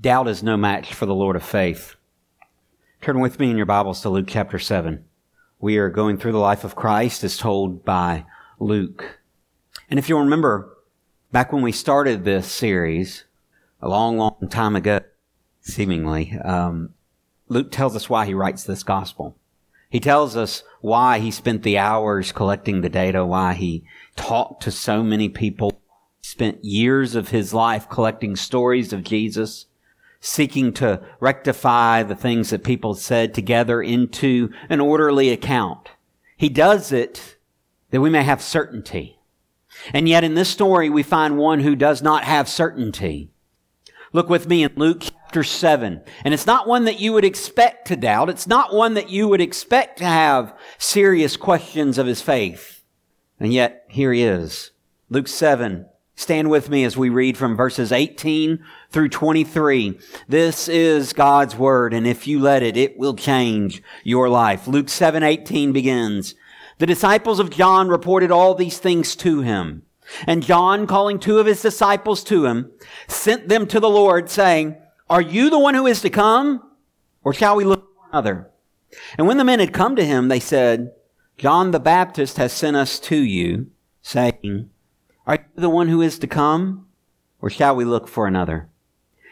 Doubt is no match for the Lord of faith. Turn with me in your Bibles to Luke chapter 7. We are going through the life of Christ as told by Luke. And if you'll remember, back when we started this series, a long, long time ago, seemingly, um, Luke tells us why he writes this gospel. He tells us why he spent the hours collecting the data, why he talked to so many people, spent years of his life collecting stories of Jesus, seeking to rectify the things that people said together into an orderly account. He does it that we may have certainty. And yet in this story, we find one who does not have certainty. Look with me in Luke chapter 7. And it's not one that you would expect to doubt. It's not one that you would expect to have serious questions of his faith. And yet, here he is. Luke 7, Stand with me as we read from verses 18 through 23. This is God's word, and if you let it, it will change your life. Luke 7, 18 begins. The disciples of John reported all these things to him. And John, calling two of his disciples to him, sent them to the Lord, saying, Are you the one who is to come? Or shall we look for another? And when the men had come to him, they said, John the Baptist has sent us to you, saying, are you the one who is to come? Or shall we look for another?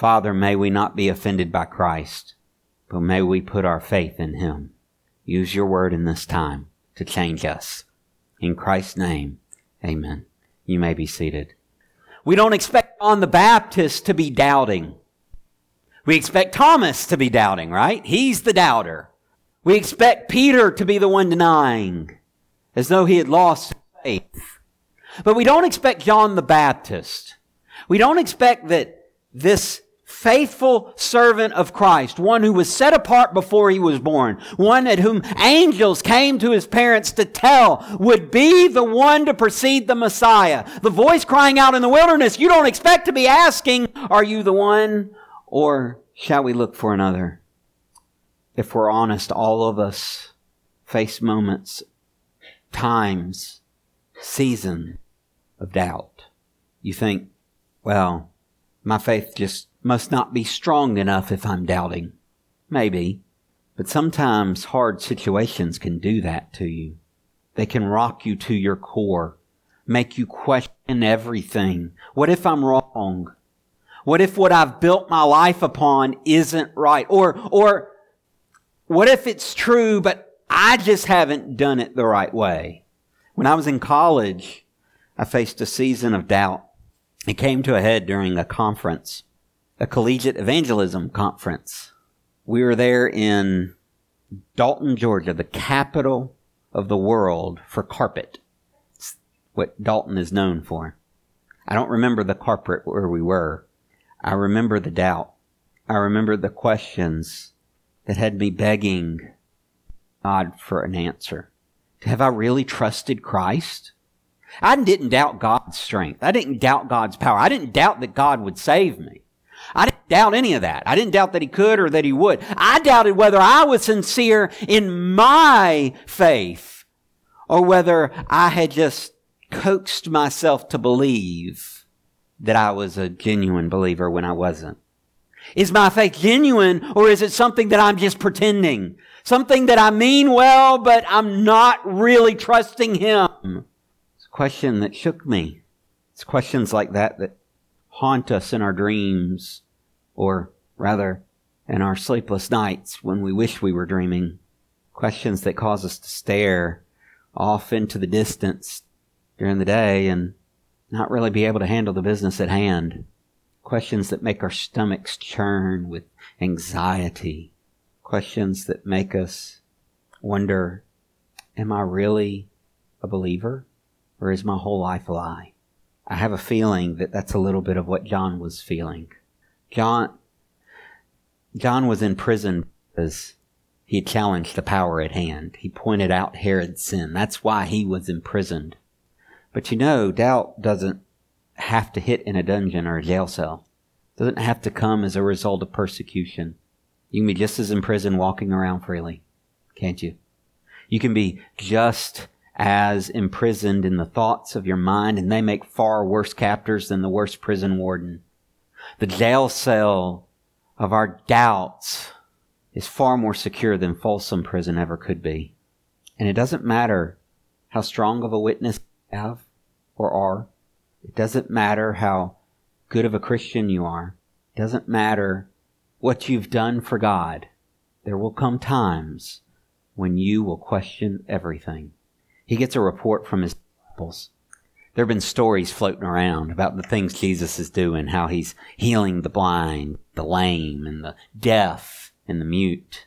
Father, may we not be offended by Christ, but may we put our faith in him. Use your word in this time to change us. In Christ's name, amen. You may be seated. We don't expect John the Baptist to be doubting. We expect Thomas to be doubting, right? He's the doubter. We expect Peter to be the one denying, as though he had lost faith. But we don't expect John the Baptist. We don't expect that this faithful servant of Christ, one who was set apart before he was born, one at whom angels came to his parents to tell would be the one to precede the Messiah. The voice crying out in the wilderness, you don't expect to be asking, are you the one or shall we look for another? If we're honest, all of us face moments, times, season of doubt. You think, well, my faith just must not be strong enough if I'm doubting. Maybe. But sometimes hard situations can do that to you. They can rock you to your core, make you question everything. What if I'm wrong? What if what I've built my life upon isn't right? Or, or what if it's true, but I just haven't done it the right way? When I was in college, I faced a season of doubt. It came to a head during a conference, a collegiate evangelism conference. We were there in Dalton, Georgia, the capital of the world for carpet. It's what Dalton is known for. I don't remember the carpet where we were. I remember the doubt. I remember the questions that had me begging God for an answer. Have I really trusted Christ? I didn't doubt God's strength. I didn't doubt God's power. I didn't doubt that God would save me. I didn't doubt any of that. I didn't doubt that He could or that He would. I doubted whether I was sincere in my faith or whether I had just coaxed myself to believe that I was a genuine believer when I wasn't. Is my faith genuine or is it something that I'm just pretending? Something that I mean well, but I'm not really trusting Him. Question that shook me. It's questions like that that haunt us in our dreams, or rather, in our sleepless nights when we wish we were dreaming. Questions that cause us to stare off into the distance during the day and not really be able to handle the business at hand. Questions that make our stomachs churn with anxiety questions that make us wonder Am I really a believer? Or is my whole life a lie? I have a feeling that that's a little bit of what John was feeling. John, John was in prison because he challenged the power at hand. He pointed out Herod's sin. That's why he was imprisoned. But you know, doubt doesn't have to hit in a dungeon or a jail cell. It doesn't have to come as a result of persecution. You can be just as in prison walking around freely, can't you? You can be just as imprisoned in the thoughts of your mind, and they make far worse captors than the worst prison warden. The jail cell of our doubts is far more secure than Folsom Prison ever could be. And it doesn't matter how strong of a witness you have or are. It doesn't matter how good of a Christian you are. It doesn't matter what you've done for God. There will come times when you will question everything. He gets a report from his disciples. There have been stories floating around about the things Jesus is doing, how he's healing the blind, the lame, and the deaf, and the mute.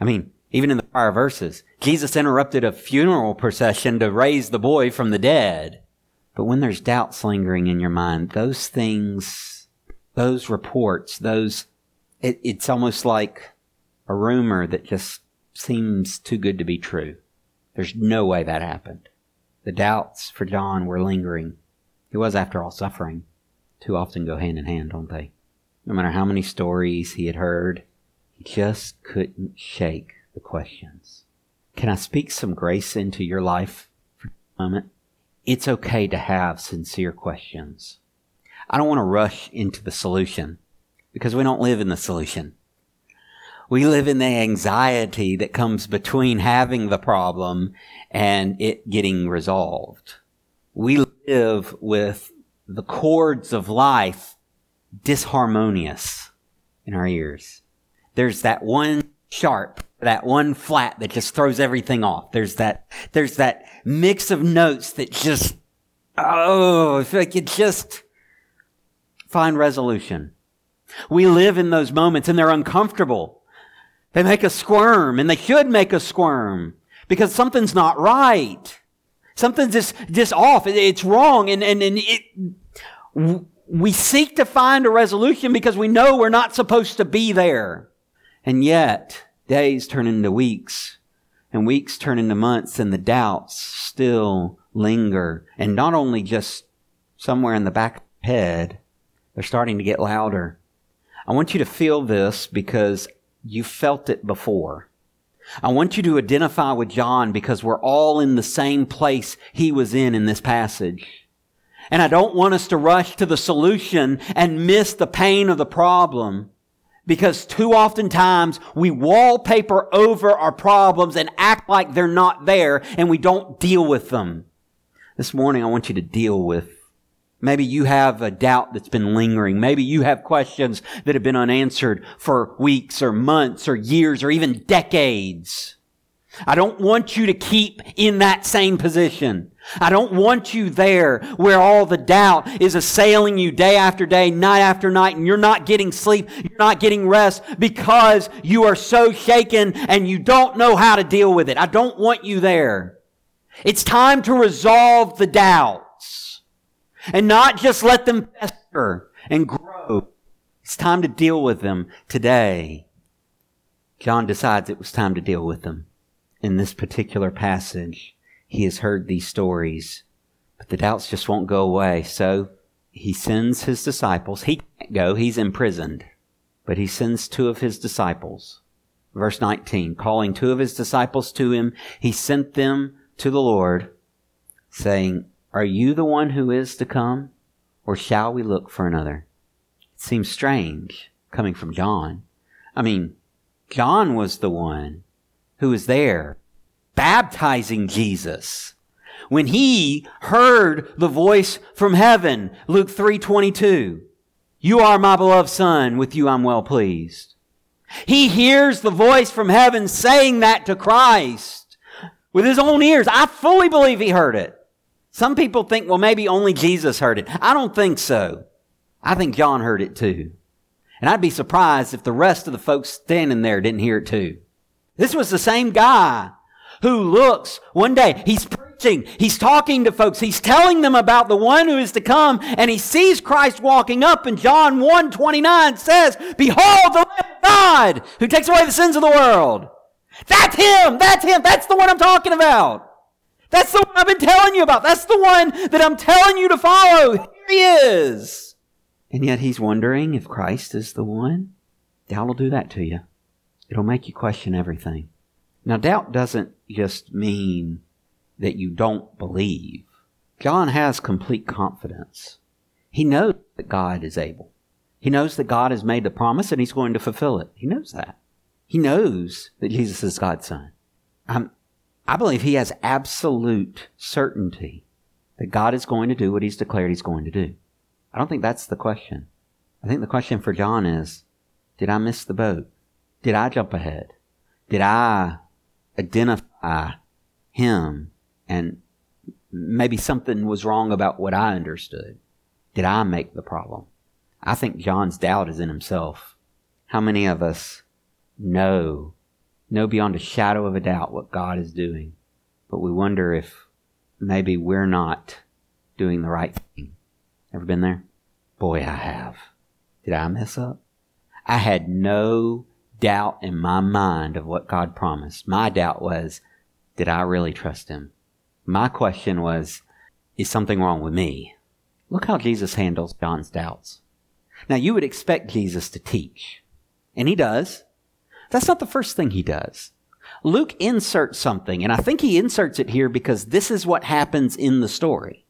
I mean, even in the prior verses, Jesus interrupted a funeral procession to raise the boy from the dead. But when there's doubts lingering in your mind, those things, those reports, those, it, it's almost like a rumor that just seems too good to be true. There's no way that happened. The doubts for John were lingering. He was, after all, suffering. Too often go hand in hand, don't they? No matter how many stories he had heard, he just couldn't shake the questions. Can I speak some grace into your life for a moment? it's okay to have sincere questions. I don't want to rush into the solution because we don't live in the solution. We live in the anxiety that comes between having the problem and it getting resolved. We live with the chords of life disharmonious in our ears. There's that one sharp that one flat that just throws everything off. There's that, there's that mix of notes that just, oh, if I could just find resolution. We live in those moments and they're uncomfortable. They make us squirm and they should make us squirm because something's not right. Something's just, just off. It's wrong. And, and, and it, we seek to find a resolution because we know we're not supposed to be there. And yet, Days turn into weeks, and weeks turn into months, and the doubts still linger. And not only just somewhere in the back head, they're starting to get louder. I want you to feel this because you felt it before. I want you to identify with John because we're all in the same place he was in in this passage. And I don't want us to rush to the solution and miss the pain of the problem. Because too often times we wallpaper over our problems and act like they're not there and we don't deal with them. This morning I want you to deal with Maybe you have a doubt that's been lingering. Maybe you have questions that have been unanswered for weeks or months or years or even decades. I don't want you to keep in that same position. I don't want you there where all the doubt is assailing you day after day, night after night, and you're not getting sleep, you're not getting rest because you are so shaken and you don't know how to deal with it. I don't want you there. It's time to resolve the doubts and not just let them fester and grow. It's time to deal with them today. John decides it was time to deal with them in this particular passage. He has heard these stories, but the doubts just won't go away. So he sends his disciples. He can't go. He's imprisoned. But he sends two of his disciples. Verse 19, calling two of his disciples to him, he sent them to the Lord, saying, Are you the one who is to come, or shall we look for another? It seems strange coming from John. I mean, John was the one who was there baptizing Jesus. When he heard the voice from heaven, Luke 3:22, "You are my beloved son, with you I'm well pleased." He hears the voice from heaven saying that to Christ with his own ears. I fully believe he heard it. Some people think, well, maybe only Jesus heard it. I don't think so. I think John heard it too. And I'd be surprised if the rest of the folks standing there didn't hear it too. This was the same guy who looks one day, he's preaching. He's talking to folks. He's telling them about the one who is to come, and he sees Christ walking up, and John 1 29 says, Behold the Lamb of God who takes away the sins of the world. That's him! That's him! That's the one I'm talking about! That's the one I've been telling you about. That's the one that I'm telling you to follow. Here he is. And yet he's wondering if Christ is the one. Doubt will do that to you. It'll make you question everything. Now, doubt doesn't just mean that you don't believe. John has complete confidence. He knows that God is able. He knows that God has made the promise and he's going to fulfill it. He knows that. He knows that Jesus is God's son. I'm, I believe he has absolute certainty that God is going to do what he's declared he's going to do. I don't think that's the question. I think the question for John is, did I miss the boat? Did I jump ahead? Did I identify him and maybe something was wrong about what I understood? Did I make the problem? I think John's doubt is in himself. How many of us know know beyond a shadow of a doubt what God is doing, but we wonder if maybe we're not doing the right thing. Ever been there? Boy, I have. Did I mess up? I had no doubt in my mind of what God promised. My doubt was, did I really trust Him? My question was, is something wrong with me? Look how Jesus handles John's doubts. Now, you would expect Jesus to teach, and He does. That's not the first thing he does. Luke inserts something, and I think he inserts it here because this is what happens in the story.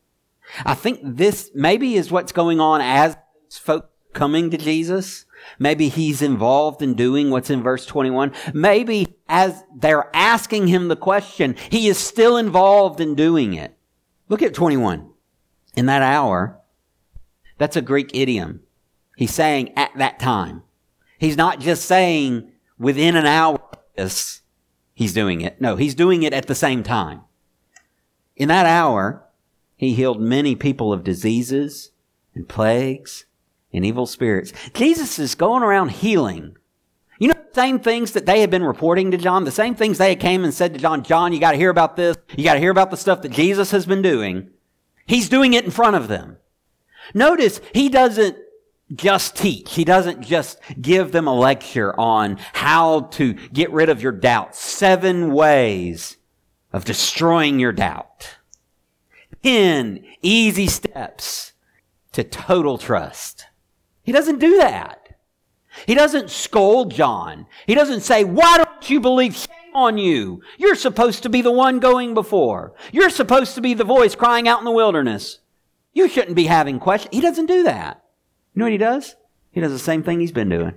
I think this maybe is what's going on as folk coming to Jesus. Maybe he's involved in doing what's in verse 21. Maybe as they're asking him the question, he is still involved in doing it. Look at 21. In that hour, that's a Greek idiom. He's saying at that time. He's not just saying within an hour yes, he's doing it. No, he's doing it at the same time. In that hour, he healed many people of diseases and plagues and evil spirits. Jesus is going around healing. You know the same things that they had been reporting to John, the same things they came and said to John, John, you got to hear about this. You got to hear about the stuff that Jesus has been doing. He's doing it in front of them. Notice he doesn't just teach. He doesn't just give them a lecture on how to get rid of your doubt. Seven ways of destroying your doubt. Ten easy steps to total trust. He doesn't do that. He doesn't scold John. He doesn't say, why don't you believe? Shame on you. You're supposed to be the one going before. You're supposed to be the voice crying out in the wilderness. You shouldn't be having questions. He doesn't do that. You know what he does? He does the same thing he's been doing.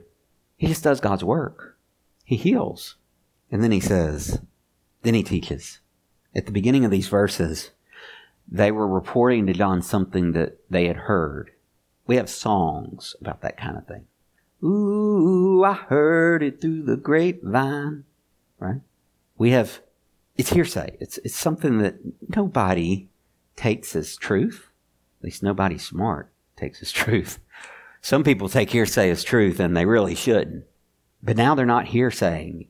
He just does God's work. He heals. And then he says, then he teaches. At the beginning of these verses, they were reporting to John something that they had heard. We have songs about that kind of thing. Ooh, I heard it through the grapevine. Right? We have, it's hearsay. It's, it's something that nobody takes as truth. At least nobody smart takes as truth. Some people take hearsay as truth and they really shouldn't. But now they're not hearsaying.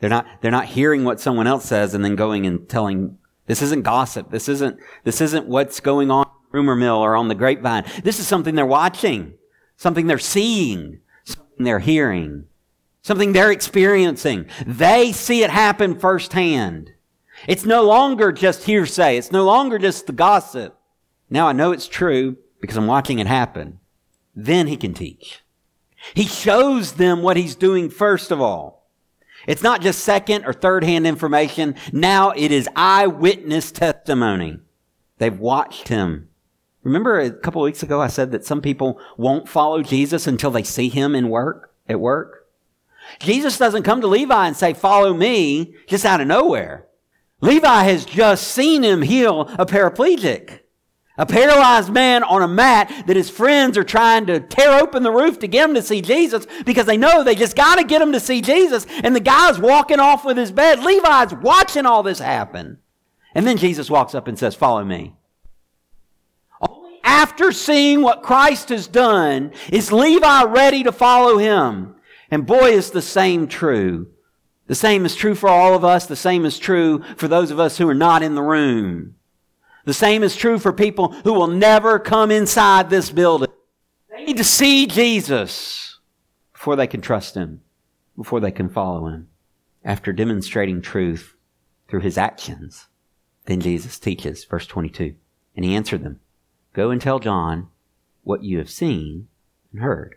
They're not, they're not hearing what someone else says and then going and telling, this isn't gossip. This isn't, this isn't what's going on rumor mill or on the grapevine. This is something they're watching, something they're seeing, something they're hearing, something they're experiencing. They see it happen firsthand. It's no longer just hearsay. It's no longer just the gossip. Now I know it's true because I'm watching it happen. Then he can teach. He shows them what he's doing first of all. It's not just second or third hand information. Now it is eyewitness testimony. They've watched him. Remember a couple weeks ago I said that some people won't follow Jesus until they see him in work, at work? Jesus doesn't come to Levi and say, follow me, just out of nowhere. Levi has just seen him heal a paraplegic. A paralyzed man on a mat that his friends are trying to tear open the roof to get him to see Jesus because they know they just got to get him to see Jesus. And the guy's walking off with his bed. Levi's watching all this happen. And then Jesus walks up and says, Follow me. Only after seeing what Christ has done is Levi ready to follow him. And boy, is the same true. The same is true for all of us. The same is true for those of us who are not in the room. The same is true for people who will never come inside this building. They need to see Jesus before they can trust Him, before they can follow Him. After demonstrating truth through His actions, then Jesus teaches, verse 22. And He answered them, Go and tell John what you have seen and heard.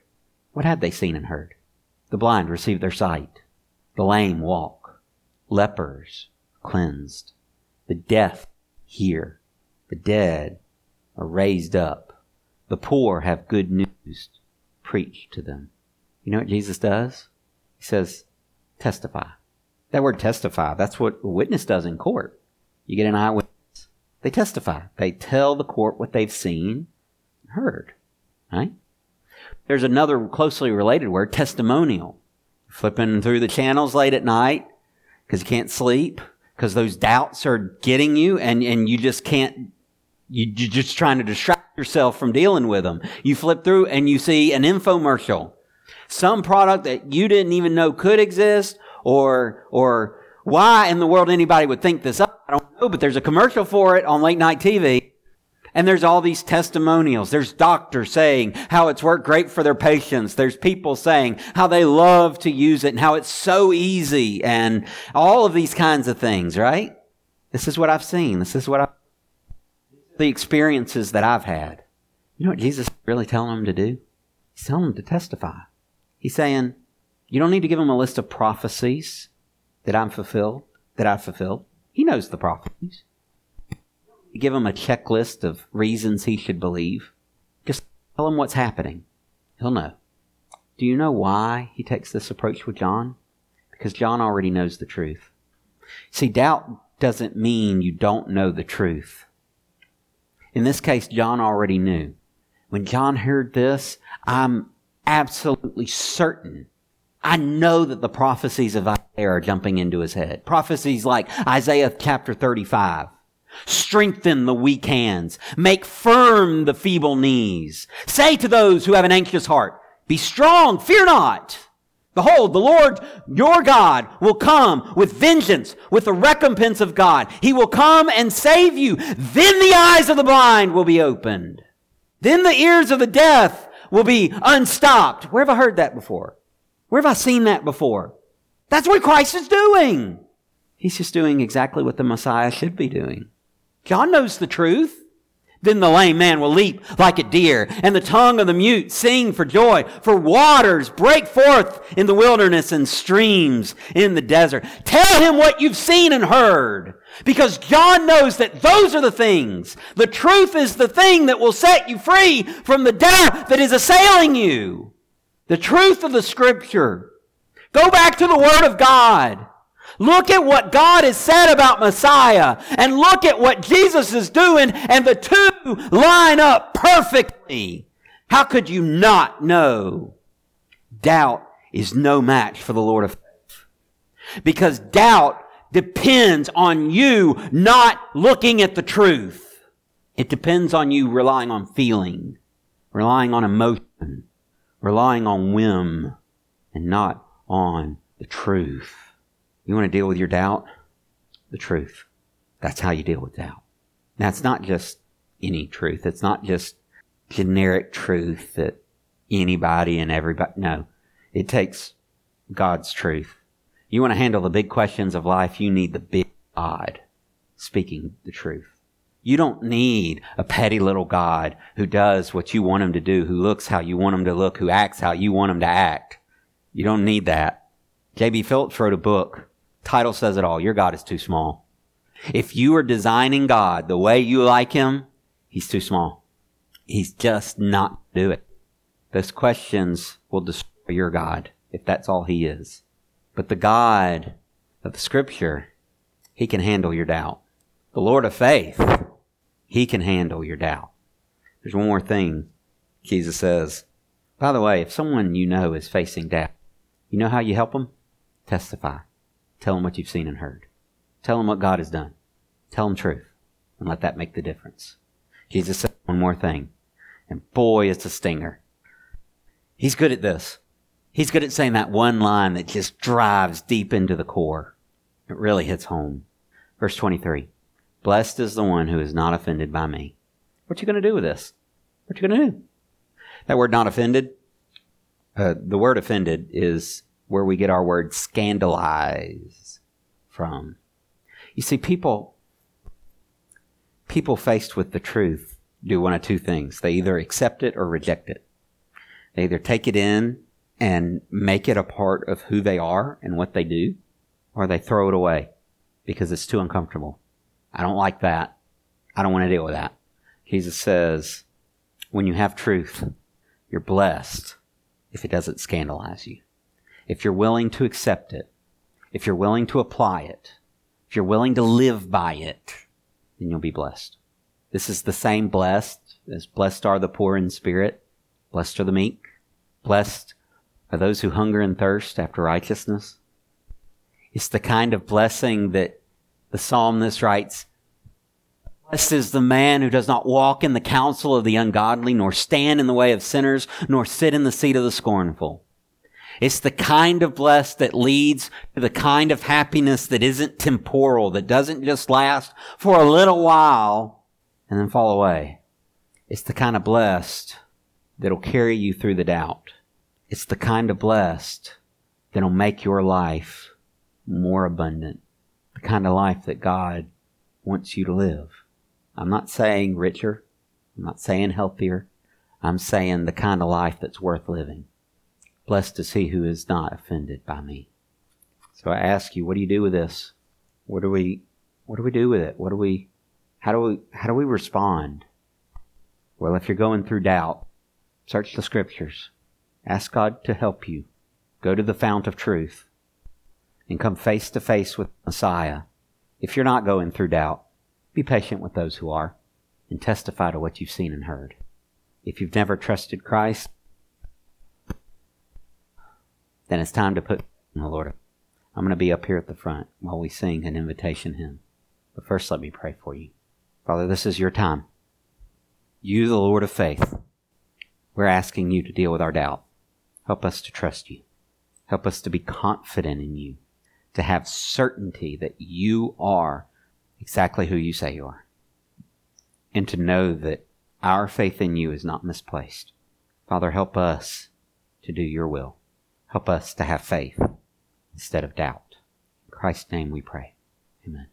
What had they seen and heard? The blind receive their sight. The lame walk. Lepers cleansed. The deaf hear. The dead are raised up. The poor have good news preached to them. You know what Jesus does? He says, testify. That word testify, that's what a witness does in court. You get an eyewitness. They testify. They tell the court what they've seen, heard. Right? There's another closely related word, testimonial. Flipping through the channels late at night because you can't sleep because those doubts are getting you and, and you just can't, you, you're just trying to distract yourself from dealing with them. You flip through and you see an infomercial. Some product that you didn't even know could exist or, or why in the world anybody would think this up. I don't know, but there's a commercial for it on late night TV. And there's all these testimonials. There's doctors saying how it's worked great for their patients. There's people saying how they love to use it and how it's so easy and all of these kinds of things, right? This is what I've seen. This is what I, the experiences that I've had. You know what Jesus really telling them to do? He's telling them to testify. He's saying, you don't need to give them a list of prophecies that I'm fulfilled, that I've fulfilled. He knows the prophecies give him a checklist of reasons he should believe. Just tell him what's happening. He'll know. Do you know why he takes this approach with John? Because John already knows the truth. See, doubt doesn't mean you don't know the truth. In this case, John already knew. When John heard this, I'm absolutely certain. I know that the prophecies of Isaiah are jumping into his head. Prophecies like Isaiah chapter 35. Strengthen the weak hands. Make firm the feeble knees. Say to those who have an anxious heart, be strong, fear not. Behold, the Lord your God will come with vengeance, with the recompense of God. He will come and save you. Then the eyes of the blind will be opened. Then the ears of the deaf will be unstopped. Where have I heard that before? Where have I seen that before? That's what Christ is doing. He's just doing exactly what the Messiah should be doing. John knows the truth. Then the lame man will leap like a deer, and the tongue of the mute sing for joy. For waters break forth in the wilderness and streams in the desert. Tell him what you've seen and heard. Because John knows that those are the things. The truth is the thing that will set you free from the doubt that is assailing you. The truth of the scripture. Go back to the Word of God. Look at what God has said about Messiah and look at what Jesus is doing and the two line up perfectly. How could you not know? Doubt is no match for the Lord of faith. Because doubt depends on you not looking at the truth. It depends on you relying on feeling, relying on emotion, relying on whim, and not on the truth. You want to deal with your doubt? The truth. That's how you deal with doubt. Now, it's not just any truth. It's not just generic truth that anybody and everybody, no. It takes God's truth. You want to handle the big questions of life, you need the big God speaking the truth. You don't need a petty little God who does what you want him to do, who looks how you want him to look, who acts how you want him to act. You don't need that. J.B. Phillips wrote a book Title says it all. Your God is too small. If you are designing God the way you like him, he's too small. He's just not do it. Those questions will destroy your God if that's all he is. But the God of the scripture, he can handle your doubt. The Lord of faith, he can handle your doubt. There's one more thing Jesus says. By the way, if someone you know is facing doubt, you know how you help them? Testify. Tell them what you've seen and heard. Tell them what God has done. Tell them truth. And let that make the difference. Jesus said one more thing. And boy, it's a stinger. He's good at this. He's good at saying that one line that just drives deep into the core. It really hits home. Verse 23. Blessed is the one who is not offended by me. What you going to do with this? What you going to do? That word not offended, uh, the word offended is where we get our word scandalize from. You see, people, people faced with the truth do one of two things. They either accept it or reject it. They either take it in and make it a part of who they are and what they do, or they throw it away because it's too uncomfortable. I don't like that. I don't want to deal with that. Jesus says, when you have truth, you're blessed if it doesn't scandalize you. If you're willing to accept it, if you're willing to apply it, if you're willing to live by it, then you'll be blessed. This is the same blessed as blessed are the poor in spirit, blessed are the meek, blessed are those who hunger and thirst after righteousness. It's the kind of blessing that the psalmist writes, Blessed is the man who does not walk in the counsel of the ungodly, nor stand in the way of sinners, nor sit in the seat of the scornful. It's the kind of blessed that leads to the kind of happiness that isn't temporal, that doesn't just last for a little while and then fall away. It's the kind of blessed that'll carry you through the doubt. It's the kind of blessed that'll make your life more abundant. The kind of life that God wants you to live. I'm not saying richer. I'm not saying healthier. I'm saying the kind of life that's worth living. Blessed is he who is not offended by me. So I ask you, what do you do with this? What do we, what do we do with it? What do we, how do we, how do we respond? Well, if you're going through doubt, search the scriptures. Ask God to help you. Go to the fount of truth and come face to face with Messiah. If you're not going through doubt, be patient with those who are and testify to what you've seen and heard. If you've never trusted Christ, then it's time to put the Lord. I'm going to be up here at the front while we sing an invitation hymn. But first, let me pray for you. Father, this is your time. You, the Lord of faith, we're asking you to deal with our doubt. Help us to trust you. Help us to be confident in you, to have certainty that you are exactly who you say you are. And to know that our faith in you is not misplaced. Father, help us to do your will. Help us to have faith instead of doubt. In Christ's name we pray. Amen.